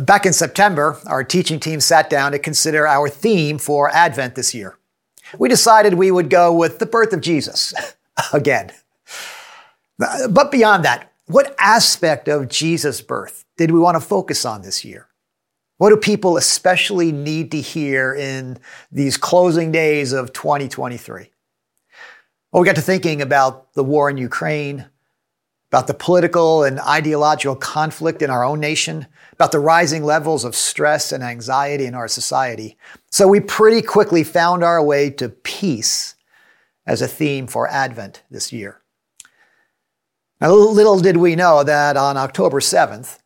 Back in September, our teaching team sat down to consider our theme for Advent this year. We decided we would go with the birth of Jesus again. But beyond that, what aspect of Jesus' birth did we want to focus on this year? What do people especially need to hear in these closing days of 2023? Well, we got to thinking about the war in Ukraine, about the political and ideological conflict in our own nation, about the rising levels of stress and anxiety in our society. So we pretty quickly found our way to peace as a theme for Advent this year. Now, little did we know that on October 7th,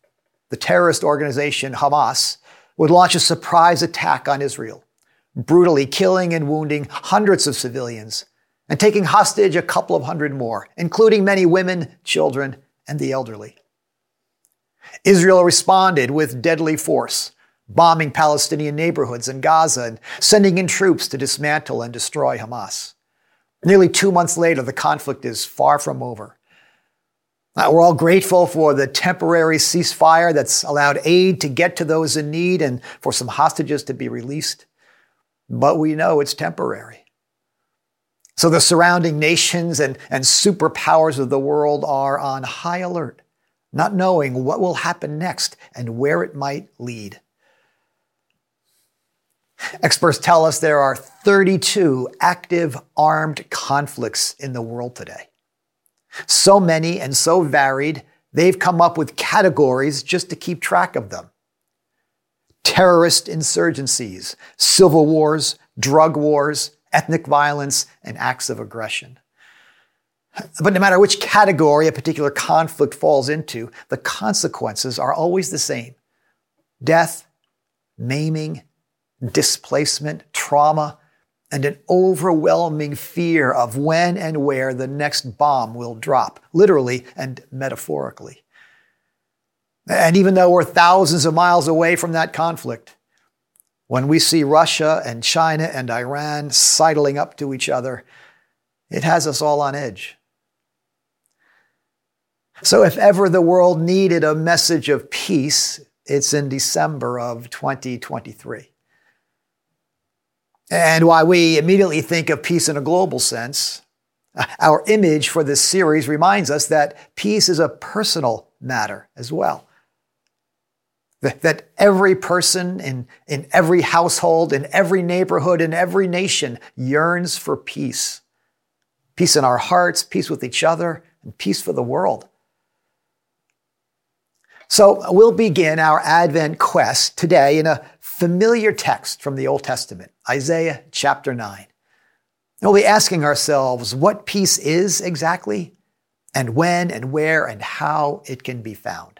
the terrorist organization Hamas would launch a surprise attack on Israel, brutally killing and wounding hundreds of civilians and taking hostage a couple of hundred more, including many women, children, and the elderly. Israel responded with deadly force, bombing Palestinian neighborhoods in Gaza and sending in troops to dismantle and destroy Hamas. Nearly two months later, the conflict is far from over. Uh, we're all grateful for the temporary ceasefire that's allowed aid to get to those in need and for some hostages to be released. But we know it's temporary. So the surrounding nations and, and superpowers of the world are on high alert, not knowing what will happen next and where it might lead. Experts tell us there are 32 active armed conflicts in the world today. So many and so varied, they've come up with categories just to keep track of them. Terrorist insurgencies, civil wars, drug wars, ethnic violence, and acts of aggression. But no matter which category a particular conflict falls into, the consequences are always the same death, maiming, displacement, trauma, and an overwhelming fear of when and where the next bomb will drop, literally and metaphorically. And even though we're thousands of miles away from that conflict, when we see Russia and China and Iran sidling up to each other, it has us all on edge. So, if ever the world needed a message of peace, it's in December of 2023. And while we immediately think of peace in a global sense, our image for this series reminds us that peace is a personal matter as well. That every person in, in every household, in every neighborhood, in every nation yearns for peace. Peace in our hearts, peace with each other, and peace for the world. So we'll begin our Advent quest today in a familiar text from the Old Testament, Isaiah chapter 9. And we'll be asking ourselves what peace is exactly, and when and where and how it can be found.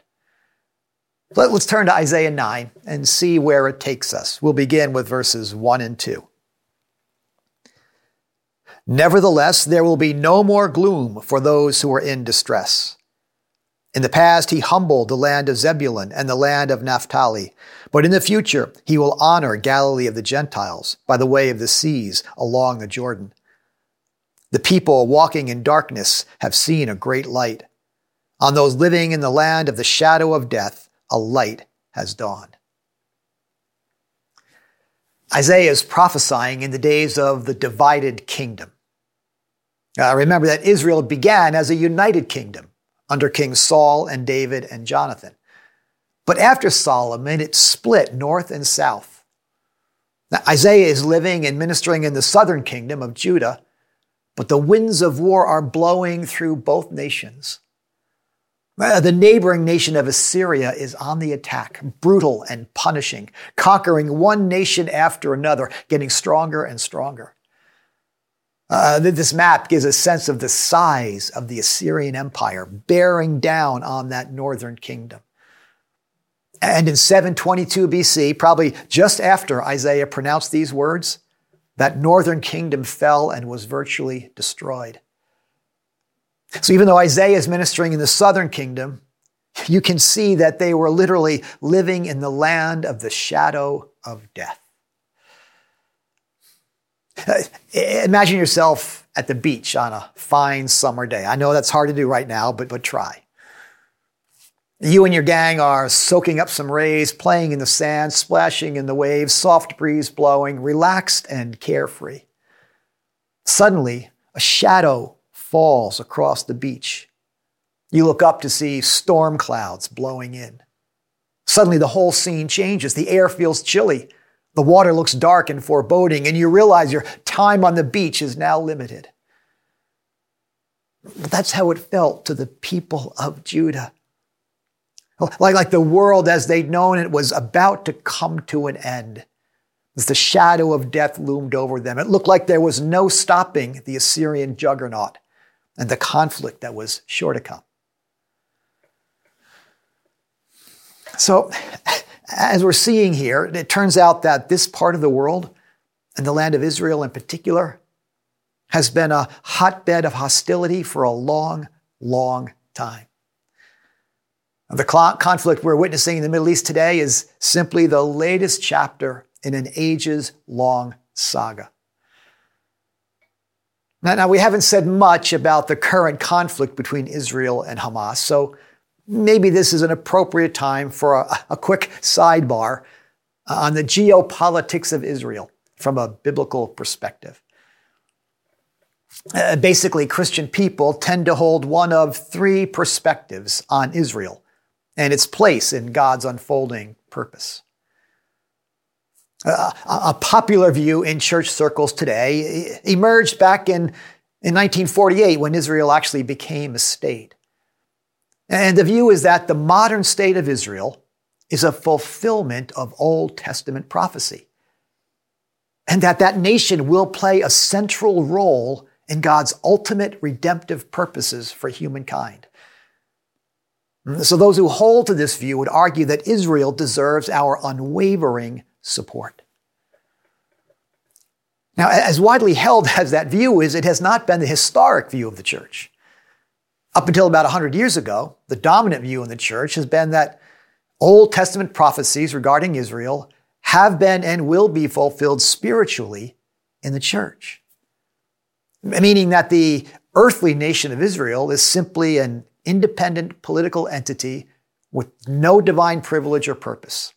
Let's turn to Isaiah 9 and see where it takes us. We'll begin with verses 1 and 2. Nevertheless, there will be no more gloom for those who are in distress. In the past, he humbled the land of Zebulun and the land of Naphtali. But in the future, he will honor Galilee of the Gentiles by the way of the seas along the Jordan. The people walking in darkness have seen a great light. On those living in the land of the shadow of death, a light has dawned. Isaiah is prophesying in the days of the divided kingdom. Uh, remember that Israel began as a united kingdom under Kings Saul and David and Jonathan. But after Solomon, it split north and south. Now, Isaiah is living and ministering in the southern kingdom of Judah, but the winds of war are blowing through both nations. Uh, the neighboring nation of Assyria is on the attack, brutal and punishing, conquering one nation after another, getting stronger and stronger. Uh, this map gives a sense of the size of the Assyrian Empire bearing down on that northern kingdom. And in 722 BC, probably just after Isaiah pronounced these words, that northern kingdom fell and was virtually destroyed. So even though Isaiah is ministering in the southern kingdom, you can see that they were literally living in the land of the shadow of death. Uh, imagine yourself at the beach on a fine summer day. I know that's hard to do right now, but, but try. You and your gang are soaking up some rays, playing in the sand, splashing in the waves, soft breeze blowing, relaxed and carefree. Suddenly, a shadow falls across the beach. You look up to see storm clouds blowing in. Suddenly, the whole scene changes. The air feels chilly. The water looks dark and foreboding, and you realize your time on the beach is now limited. That's how it felt to the people of Judah. Like, like the world as they'd known it was about to come to an end. As the shadow of death loomed over them, it looked like there was no stopping the Assyrian juggernaut and the conflict that was sure to come. So, as we're seeing here, it turns out that this part of the world, and the land of Israel in particular, has been a hotbed of hostility for a long, long time. The conflict we're witnessing in the Middle East today is simply the latest chapter in an ages long saga. Now, now, we haven't said much about the current conflict between Israel and Hamas, so maybe this is an appropriate time for a, a quick sidebar on the geopolitics of Israel from a biblical perspective. Uh, basically, Christian people tend to hold one of three perspectives on Israel and its place in God's unfolding purpose. A popular view in church circles today emerged back in, in 1948 when Israel actually became a state. And the view is that the modern state of Israel is a fulfillment of Old Testament prophecy. And that that nation will play a central role in God's ultimate redemptive purposes for humankind. So, those who hold to this view would argue that Israel deserves our unwavering support. Now, as widely held as that view is, it has not been the historic view of the church. Up until about 100 years ago, the dominant view in the church has been that Old Testament prophecies regarding Israel have been and will be fulfilled spiritually in the church meaning that the earthly nation of Israel is simply an independent political entity with no divine privilege or purpose.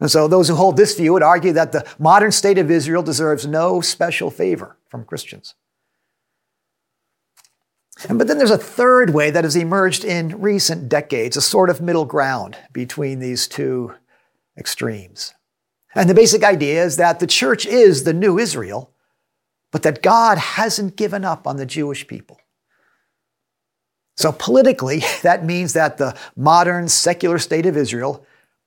And so those who hold this view would argue that the modern state of Israel deserves no special favor from Christians. And, but then there's a third way that has emerged in recent decades, a sort of middle ground between these two extremes. And the basic idea is that the church is the new Israel, but that God hasn't given up on the Jewish people. So, politically, that means that the modern secular state of Israel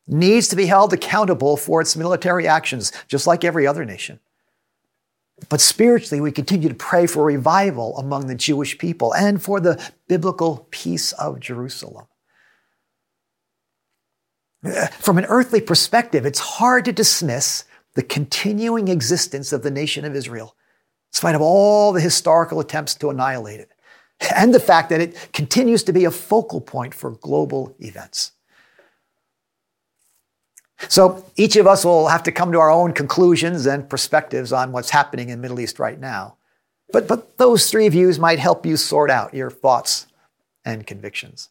needs to be held accountable for its military actions, just like every other nation. But spiritually, we continue to pray for revival among the Jewish people and for the biblical peace of Jerusalem. From an earthly perspective, it's hard to dismiss the continuing existence of the nation of Israel in spite of all the historical attempts to annihilate it, and the fact that it continues to be a focal point for global events. So each of us will have to come to our own conclusions and perspectives on what's happening in the Middle East right now. But, but those three views might help you sort out your thoughts and convictions.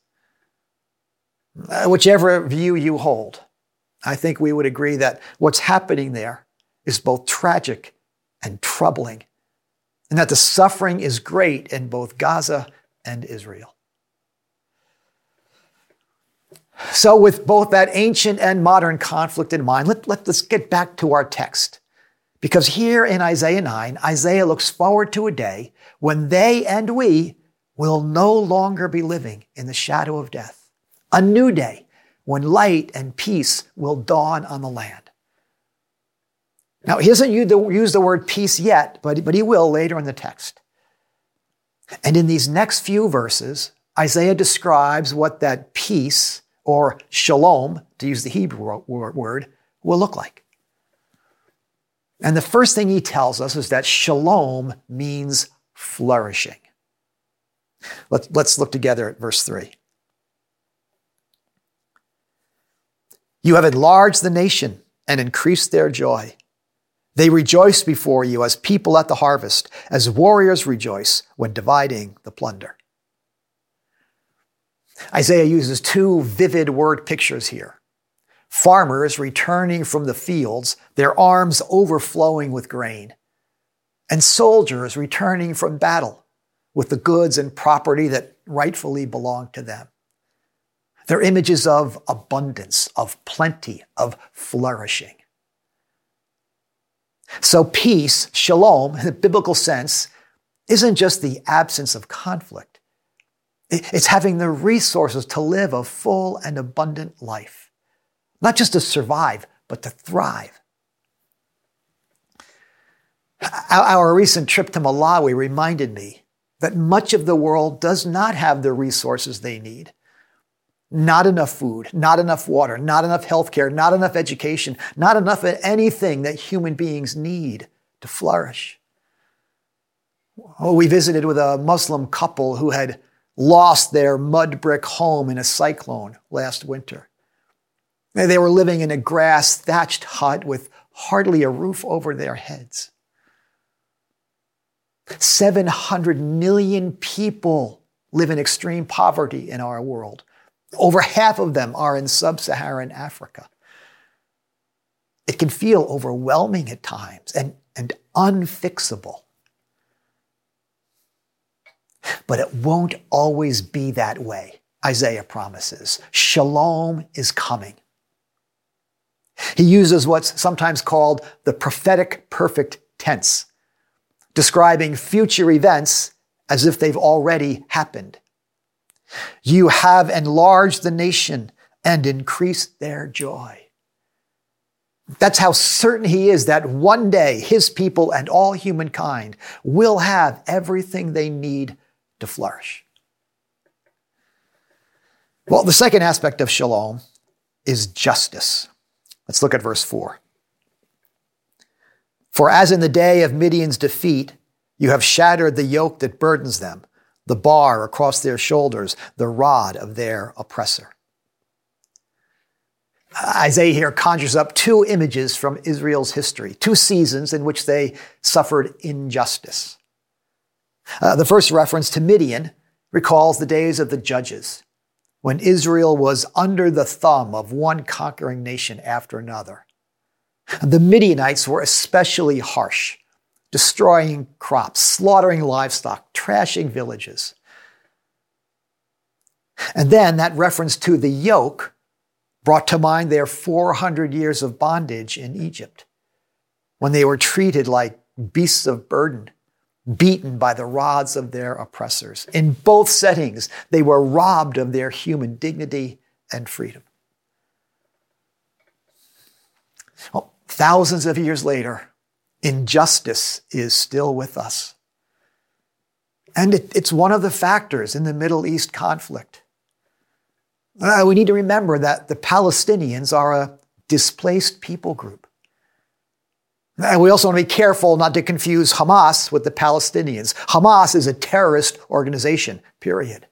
Uh, whichever view you hold, I think we would agree that what's happening there is both tragic and troubling and that the suffering is great in both Gaza and Israel. So, with both that ancient and modern conflict in mind, let, let, us get back to our text. Because here in Isaiah 9, Isaiah looks forward to a day when they and we will no longer be living in the shadow of death. A new day when light and peace will dawn on the land. Now, he doesn't use the word peace yet, but, but he will later in the text. And in these next few verses, Isaiah describes what that peace, or shalom, to use the Hebrew word, will look like. And the first thing he tells us is that shalom means flourishing. Let's, let's look together at verse 3. You have enlarged the nation and increased their joy. They rejoice before you as people at the harvest, as warriors rejoice when dividing the plunder. Isaiah uses two vivid word pictures here. Farmers returning from the fields, their arms overflowing with grain, and soldiers returning from battle with the goods and property that rightfully belong to them. They're images of abundance, of plenty, of flourishing. So, peace, shalom, in the biblical sense, isn't just the absence of conflict, it's having the resources to live a full and abundant life, not just to survive, but to thrive. Our recent trip to Malawi reminded me that much of the world does not have the resources they need not enough food, not enough water, not enough healthcare, not enough education, not enough anything that human beings need to flourish. We visited with a Muslim couple who had lost their mud brick home in a cyclone last winter. They were living in a grass thatched hut with hardly a roof over their heads. 700 million people live in extreme poverty in our world. Over half of them are in sub Saharan Africa. It can feel overwhelming at times and, and unfixable. But it won't always be that way, Isaiah promises. Shalom is coming. He uses what's sometimes called the prophetic perfect tense, describing future events as if they've already happened. You have enlarged the nation and increased their joy. That's how certain he is that one day his people and all humankind will have everything they need to flourish. Well, the second aspect of shalom is justice. Let's look at verse 4. For as in the day of Midian's defeat, you have shattered the yoke that burdens them the bar across their shoulders, the rod of their oppressor. Isaiah here conjures up two images from Israel's history, two seasons in which they suffered injustice. Uh, the first reference to Midian recalls the days of the judges, when Israel was under the thumb of one conquering nation after another. The Midianites were especially harsh destroying crops, slaughtering livestock, trashing villages. And then that reference to the yoke brought to mind their 400 years of bondage in Egypt, when they were treated like beasts of burden, beaten by the rods of their oppressors. In both settings, they were robbed of their human dignity and freedom. Well, thousands of years later, injustice is still with us. And it, it's one of the factors in the Middle East conflict. Uh, we need to remember that the Palestinians are a displaced people group. And we also want to be careful not to confuse Hamas with the Palestinians. Hamas is a terrorist organization, period.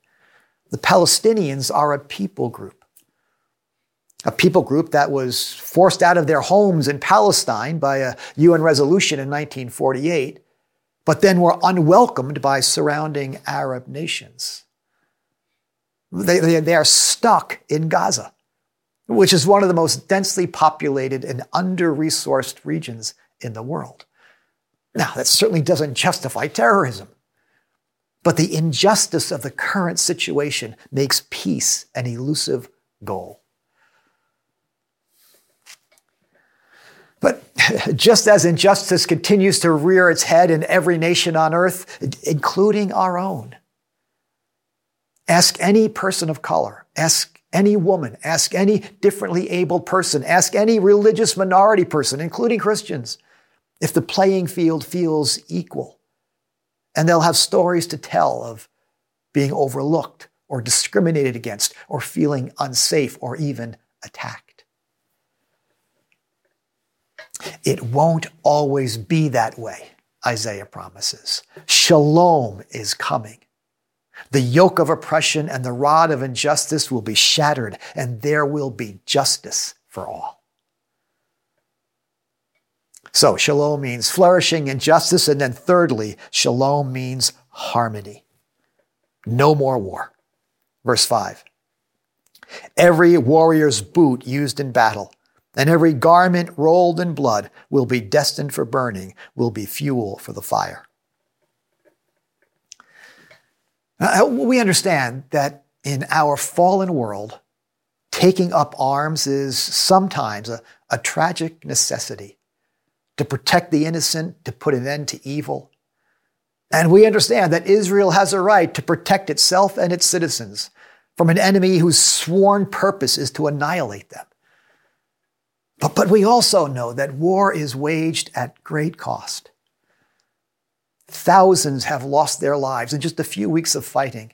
The Palestinians are a people group a people group that was forced out of their homes in Palestine by a UN resolution in 1948, but then were unwelcomed by surrounding Arab nations. They, they, they, are stuck in Gaza, which is one of the most densely populated and under resourced regions in the world. Now, that certainly doesn't justify terrorism, but the injustice of the current situation makes peace an elusive goal. But just as injustice continues to rear its head in every nation on earth, including our own, ask any person of color, ask any woman, ask any differently abled person, ask any religious minority person, including Christians, if the playing field feels equal. And they'll have stories to tell of being overlooked or discriminated against or feeling unsafe or even attacked. It won't always be that way, Isaiah promises. Shalom is coming. The yoke of oppression and the rod of injustice will be shattered, and there will be justice for all. So, shalom means flourishing and justice. And then, thirdly, shalom means harmony. No more war. Verse 5 Every warrior's boot used in battle, and every garment rolled in blood will be destined for burning, will be fuel for the fire. We understand that in our fallen world, taking up arms is sometimes a, a tragic necessity to protect the innocent, to put an end to evil. And we understand that Israel has a right to protect itself and its citizens from an enemy whose sworn purpose is to annihilate them. But, but we also know that war is waged at great cost. Thousands have lost their lives in just a few weeks of fighting.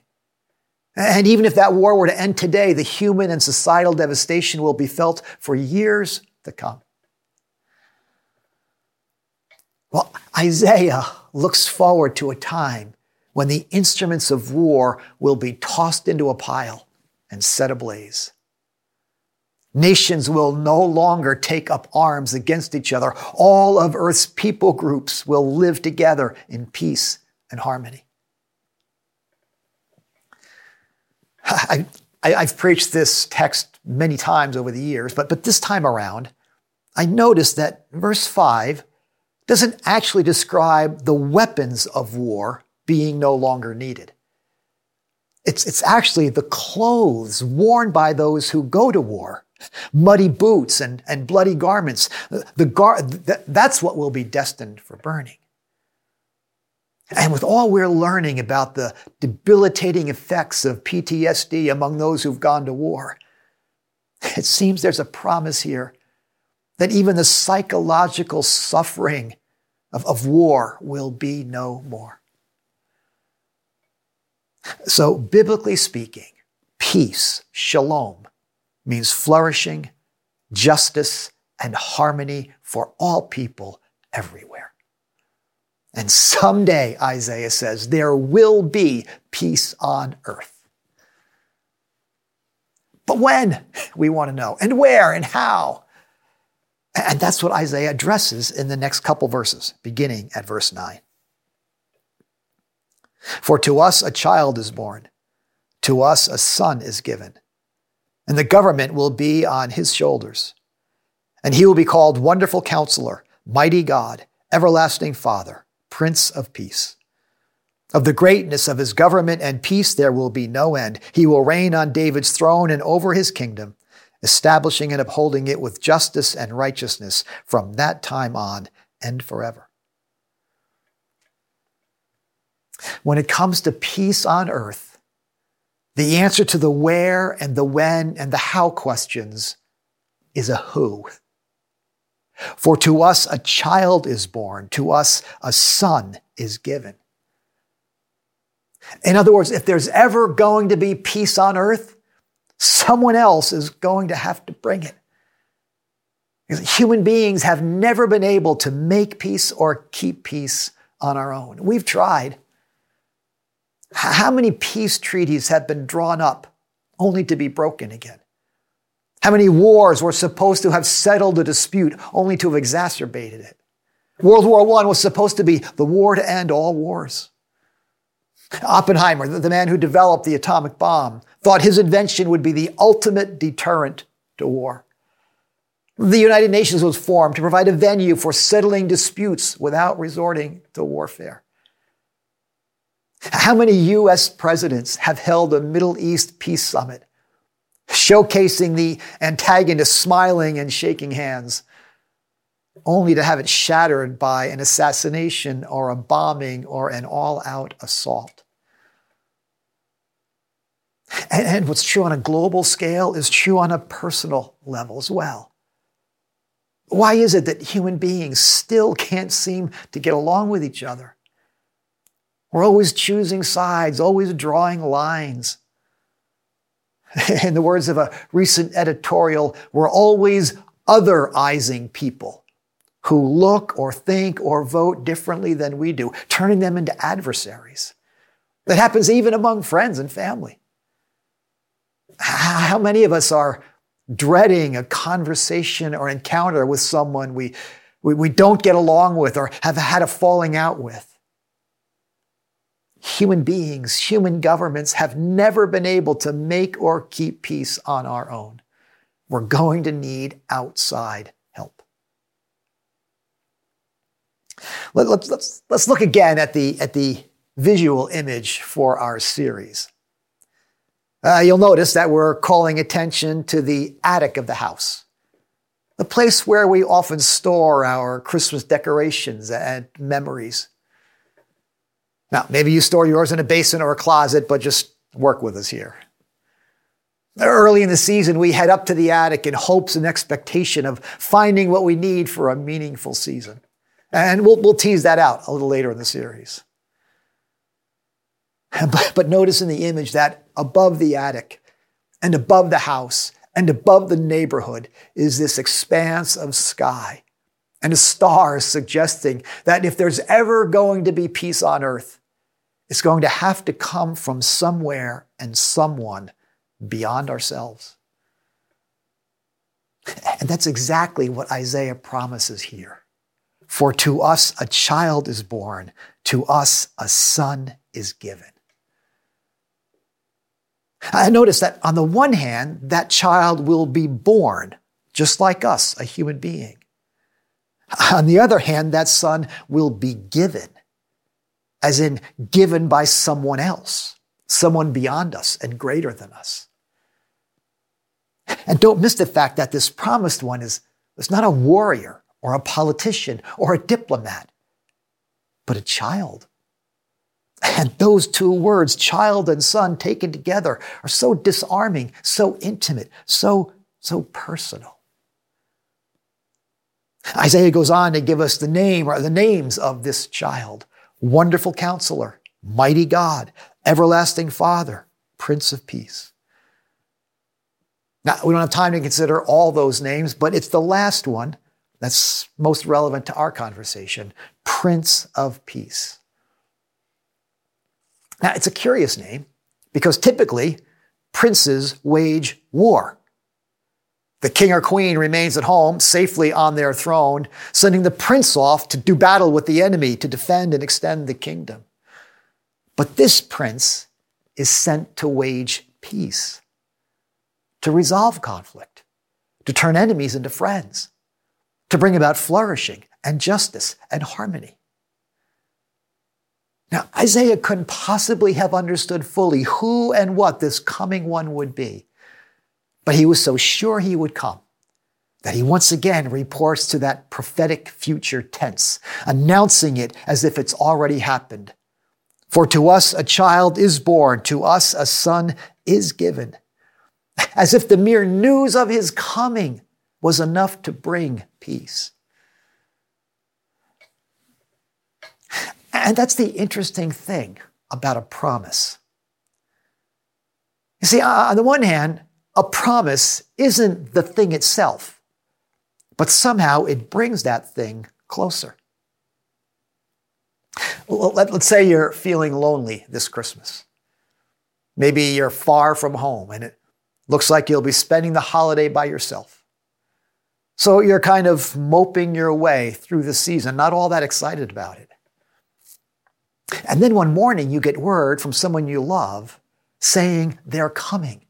And even if that war were to end today, the human and societal devastation will be felt for years to come. Well, Isaiah looks forward to a time when the instruments of war will be tossed into a pile and set ablaze. Nations will no longer take up arms against each other. All of Earth's people groups will live together in peace and harmony. I, have preached this text many times over the years, but, but this time around, I noticed that verse 5 doesn't actually describe the weapons of war being no longer needed. It's, it's actually the clothes worn by those who go to war muddy boots and, and bloody garments. The gar- th- that's what will be destined for burning. And with all we're learning about the debilitating effects of PTSD among those who've gone to war, it seems there's a promise here that even the psychological suffering of, of war will be no more. So, biblically speaking, peace, shalom, means flourishing, justice, and harmony for all people everywhere. And someday, Isaiah says, there will be peace on earth. But when? We want to know. And where and how? And that's what Isaiah addresses in the next couple verses, beginning at verse 9. For to us a child is born, to us a son is given, and the government will be on his shoulders. And he will be called Wonderful Counselor, Mighty God, Everlasting Father, Prince of Peace. Of the greatness of his government and peace there will be no end. He will reign on David's throne and over his kingdom, establishing and upholding it with justice and righteousness from that time on and forever. When it comes to peace on earth, the answer to the where and the when and the how questions is a who. For to us a child is born, to us a son is given. In other words, if there's ever going to be peace on earth, someone else is going to have to bring it. Because human beings have never been able to make peace or keep peace on our own. We've tried. How many peace treaties have been drawn up only to be broken again? How many wars were supposed to have settled the dispute only to have exacerbated it? World War I was supposed to be the war to end all wars. Oppenheimer, the man who developed the atomic bomb, thought his invention would be the ultimate deterrent to war. The United Nations was formed to provide a venue for settling disputes without resorting to warfare. How many U.S. presidents have held a Middle East peace summit, showcasing the antagonist smiling and shaking hands, only to have it shattered by an assassination or a bombing or an all out assault? And, and what's true on a global scale is true on a personal level as well. Why is it that human beings still can't seem to get along with each other? We're always choosing sides, always drawing lines. In the words of a recent editorial, we're always otherizing people who look or think or vote differently than we do, turning them into adversaries. That happens even among friends and family. How many of us are dreading a conversation or encounter with someone we, we, we don't get along with or have had a falling out with? human beings, human governments have never been able to make or keep peace on our own. We're going to need outside help. Let, us let's, let's look again at the, at the visual image for our series. Uh, you'll notice that we're calling attention to the attic of the house, the place where we often store our Christmas decorations and memories. Now, maybe you store yours in a basement or a closet, but just work with us here. Early in the season, we head up to the attic in hopes and expectation of finding what we need for a meaningful season. And we'll, we'll tease that out a little later in the series. But, but notice in the image that above the attic and above the house and above the neighborhood is this expanse of sky and a star suggesting that if there's ever going to be peace on earth, it's going to have to come from somewhere and someone beyond ourselves. And that's exactly what Isaiah promises here. For to us a child is born, to us a son is given. I notice that on the one hand, that child will be born, just like us, a human being. On the other hand, that son will be given, as in given by someone else, someone beyond us and greater than us. And don't miss the fact that this promised one is, is not a warrior or a politician or a diplomat, but a child. And those two words, child and son, taken together, are so disarming, so intimate, so, so personal. Isaiah goes on to give us the name or the names of this child Wonderful Counselor, Mighty God, Everlasting Father, Prince of Peace. Now, we don't have time to consider all those names, but it's the last one that's most relevant to our conversation Prince of Peace. Now, it's a curious name because typically princes wage war. The king or queen remains at home, safely on their throne, sending the prince off to do battle with the enemy to defend and extend the kingdom. But this prince is sent to wage peace, to resolve conflict, to turn enemies into friends, to bring about flourishing and justice and harmony. Now, Isaiah couldn't possibly have understood fully who and what this coming one would be, but he was so sure he would come that he once again reports to that prophetic future tense, announcing it as if it's already happened. For to us a child is born, to us a son is given. As if the mere news of his coming was enough to bring peace. And that's the interesting thing about a promise. You see, on the one hand, a promise isn't the thing itself, but somehow it brings that thing closer. Let's say you're feeling lonely this Christmas. Maybe you're far from home and it looks like you'll be spending the holiday by yourself. So you're kind of moping your way through the season, not all that excited about it. And then one morning you get word from someone you love saying they're coming.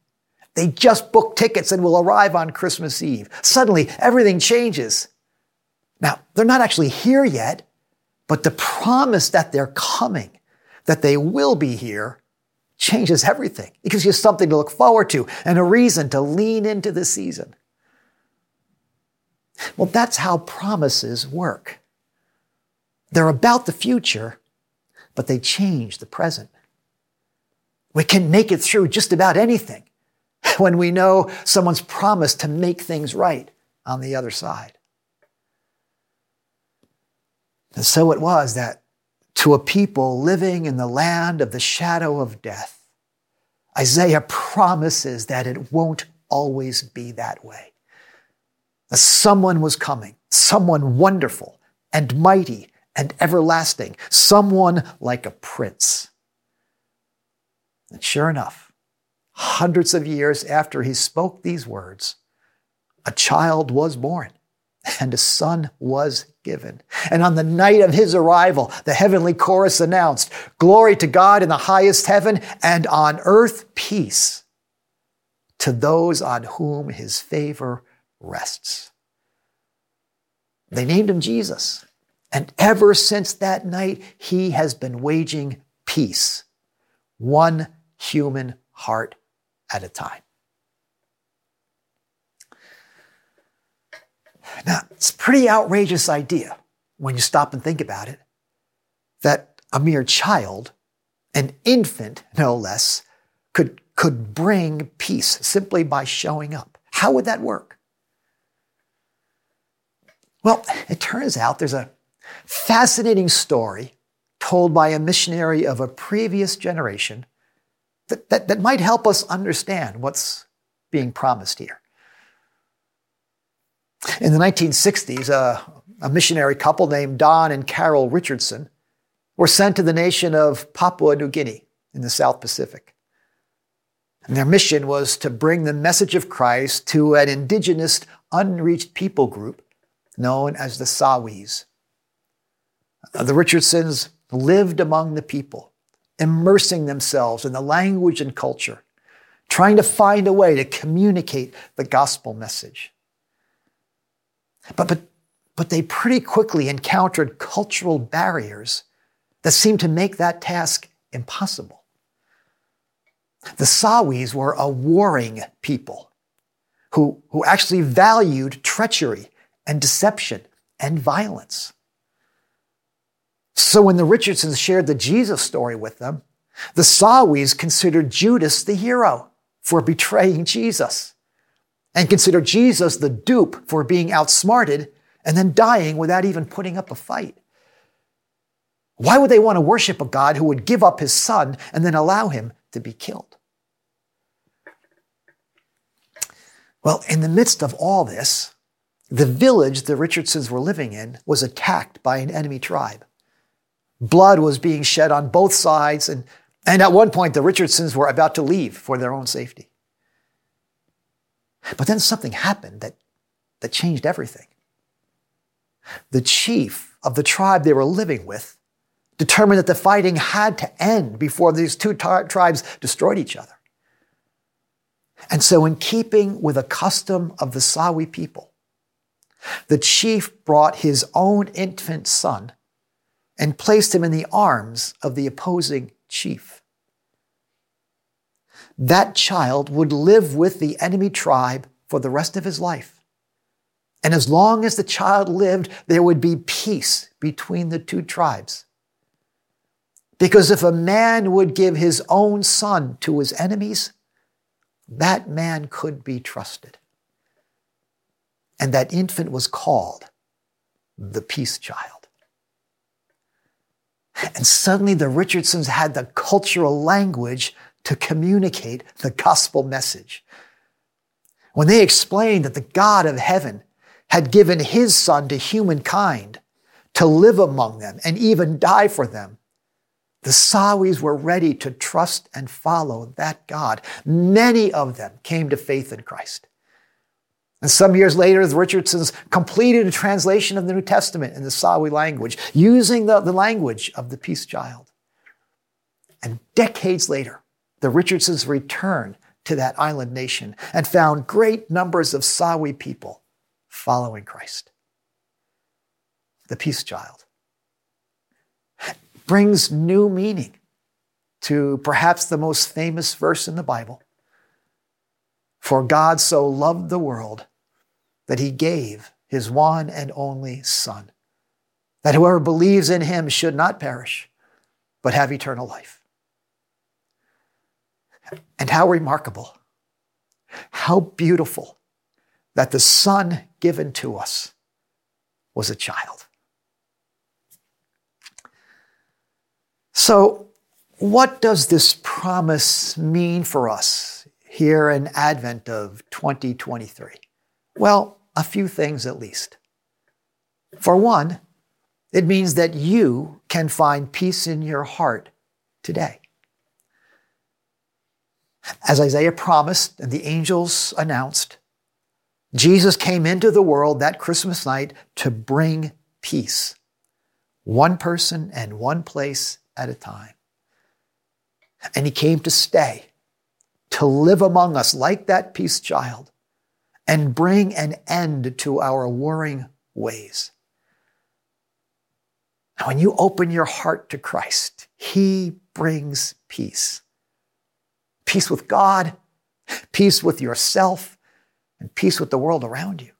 They just booked tickets and will arrive on Christmas Eve. Suddenly everything changes. Now, they're not actually here yet, but the promise that they're coming, that they will be here, changes everything. It gives you something to look forward to and a reason to lean into the season. Well, that's how promises work. They're about the future, but they change the present. We can make it through just about anything when we know someone's promised to make things right on the other side. And so it was that to a people living in the land of the shadow of death, Isaiah promises that it won't always be that way. That someone was coming, someone wonderful and mighty and everlasting, someone like a prince. And sure enough, hundreds of years after he spoke these words, a child was born and a son was given. And on the night of his arrival, the heavenly chorus announced, Glory to God in the highest heaven, and on earth peace to those on whom his favor rests. They named him Jesus. And ever since that night, he has been waging peace, one human heart at a time. Now, it's a pretty outrageous idea when you stop and think about it that a mere child, an infant no less, could, could bring peace simply by showing up. How would that work? Well, it turns out there's a fascinating story told by a missionary of a previous generation that, that, that might help us understand what's being promised here. In the 1960s, uh, a missionary couple named Don and Carol Richardson were sent to the nation of Papua New Guinea in the South Pacific. And their mission was to bring the message of Christ to an indigenous, unreached people group known as the Sawis. Uh, the Richardsons lived among the people, immersing themselves in the language and culture, trying to find a way to communicate the gospel message. But, but, but they pretty quickly encountered cultural barriers that seemed to make that task impossible. The Sawis were a warring people who, who actually valued treachery and deception and violence. So when the Richardsons shared the Jesus story with them, the Sawis considered Judas the hero for betraying Jesus and considered Jesus the dupe for being outsmarted and then dying without even putting up a fight. Why would they want to worship a God who would give up his son and then allow him to be killed? Well, in the midst of all this, the village the Richardsons were living in was attacked by an enemy tribe. Blood was being shed on both sides, and, and at one point the Richardsons were about to leave for their own safety. But then something happened that, that changed everything. The chief of the tribe they were living with determined that the fighting had to end before these two tribes destroyed each other. And so, in keeping with a custom of the Sawi people, the chief brought his own infant son and placed him in the arms of the opposing chief. That child would live with the enemy tribe for the rest of his life. And as long as the child lived, there would be peace between the two tribes. Because if a man would give his own son to his enemies, that man could be trusted. And that infant was called the peace child. And suddenly the Richardsons had the cultural language to communicate the gospel message. When they explained that the God of heaven had given his son to humankind to live among them and even die for them, the Sawis were ready to trust and follow that God. Many of them came to faith in Christ. And some years later, the Richardsons completed a translation of the New Testament in the Sawi language, using the, the language of the peace child. And decades later, the Richardsons returned to that island nation and found great numbers of Sawi people following Christ. The peace child brings new meaning to perhaps the most famous verse in the Bible for God so loved the world that he gave his one and only Son, that whoever believes in him should not perish, but have eternal life. And how remarkable, how beautiful that the Son given to us was a child. So, what does this promise mean for us here in Advent of 2023? Well, a few things at least. For one, it means that you can find peace in your heart today. As Isaiah promised and the angels announced, Jesus came into the world that Christmas night to bring peace one person and one place at a time. And he came to stay, to live among us like that peace child, and bring an end to our warring ways. when you open your heart to Christ, he brings peace peace with God, peace with yourself, and peace with the world around you.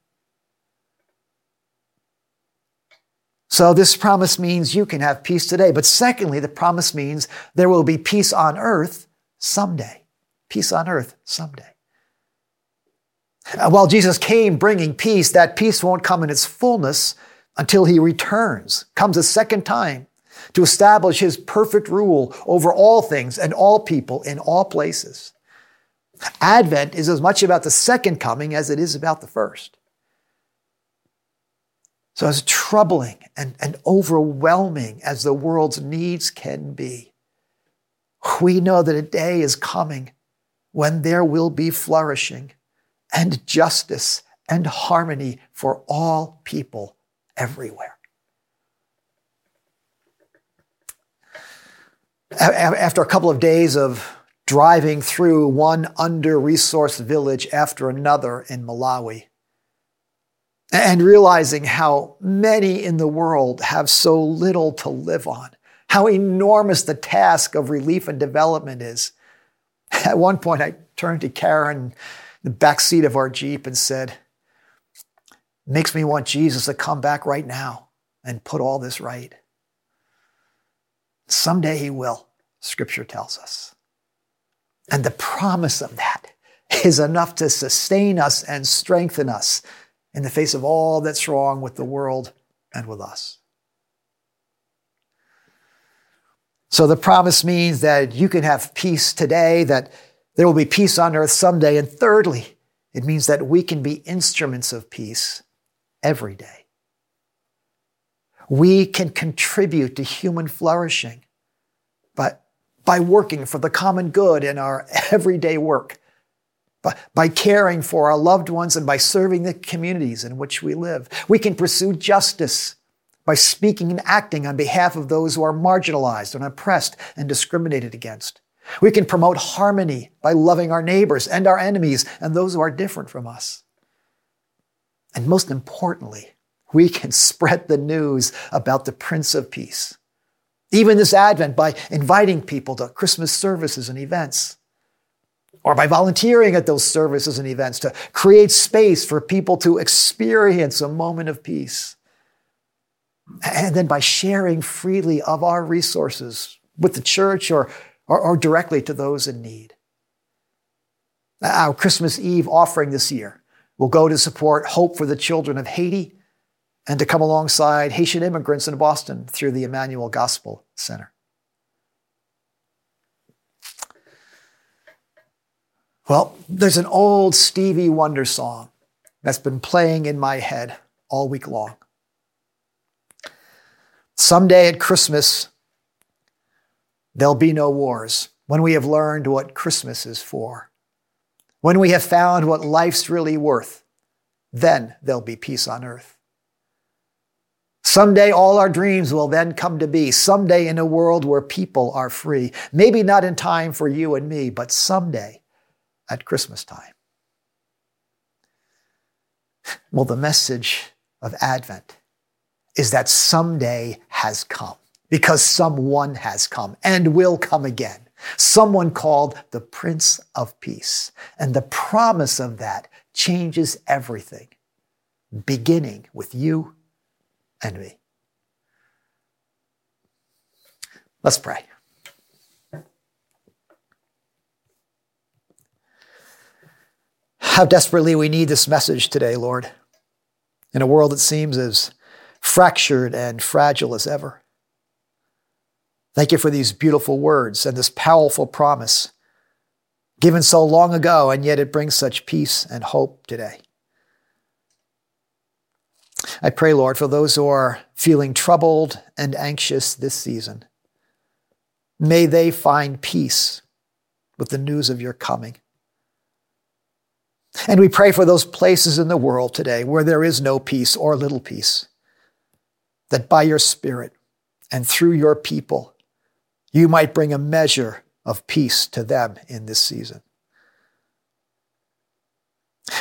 So, this promise means you can have peace today. But secondly, the promise means there will be peace on earth someday. Peace on earth someday. While Jesus came bringing peace, that peace won't come in its fullness until he returns, comes a second time to establish his perfect rule over all things and all people in all places. Advent is as much about the second coming as it is about the first. So, as troubling and, and overwhelming as the world's needs can be, we know that a day is coming when there will be flourishing and justice and harmony for all people everywhere. After a couple of days of driving through one under resourced village after another in Malawi, and realizing how many in the world have so little to live on, how enormous the task of relief and development is. At one point, I turned to Karen, in the back seat of our Jeep, and said, Makes me want Jesus to come back right now and put all this right. Someday he will, scripture tells us. And the promise of that is enough to sustain us and strengthen us in the face of all that's wrong with the world and with us. So the promise means that you can have peace today, that there will be peace on earth someday. And thirdly, it means that we can be instruments of peace every day. We can contribute to human flourishing but by working for the common good in our everyday work, by, by caring for our loved ones and by serving the communities in which we live. We can pursue justice by speaking and acting on behalf of those who are marginalized and oppressed and discriminated against. We can promote harmony by loving our neighbors and our enemies and those who are different from us. And most importantly, we can spread the news about the Prince of Peace even this Advent, by inviting people to Christmas services and events, or by volunteering at those services and events to create space for people to experience a moment of peace. And then by sharing freely of our resources with the church or, or, or directly to those in need. Our Christmas Eve offering this year will go to support Hope for the Children of Haiti and to come alongside Haitian immigrants in Boston through the Emmanuel Gospel Center. Well, there's an old Stevie Wonder song that's been playing in my head all week long. Someday at Christmas, there'll be no wars when we have learned what Christmas is for. When we have found what life's really worth, then there'll be peace on earth. Someday all our dreams will then come to be. Someday in a world where people are free. Maybe not in time for you and me, but someday at Christmas time. Well, the message of Advent is that someday has come because someone has come and will come again. Someone called the Prince of Peace. And the promise of that changes everything, beginning with you and me. Let's pray. How desperately we need this message today, Lord, in a world that seems as fractured and fragile as ever. Thank you for these beautiful words and this powerful promise given so long ago, and yet it brings such peace and hope today. I pray, Lord, for those who are feeling troubled and anxious this season. May they find peace with the news of your coming. And we pray for those places in the world today where there is no peace or little peace, that by your Spirit and through your people, you might bring a measure of peace to them in this season.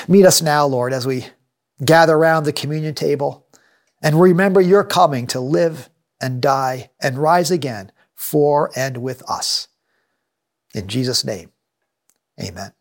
Meet us now, Lord, as we gather around the communion table and remember your coming to live and die and rise again for and with us. In Jesus' name, amen.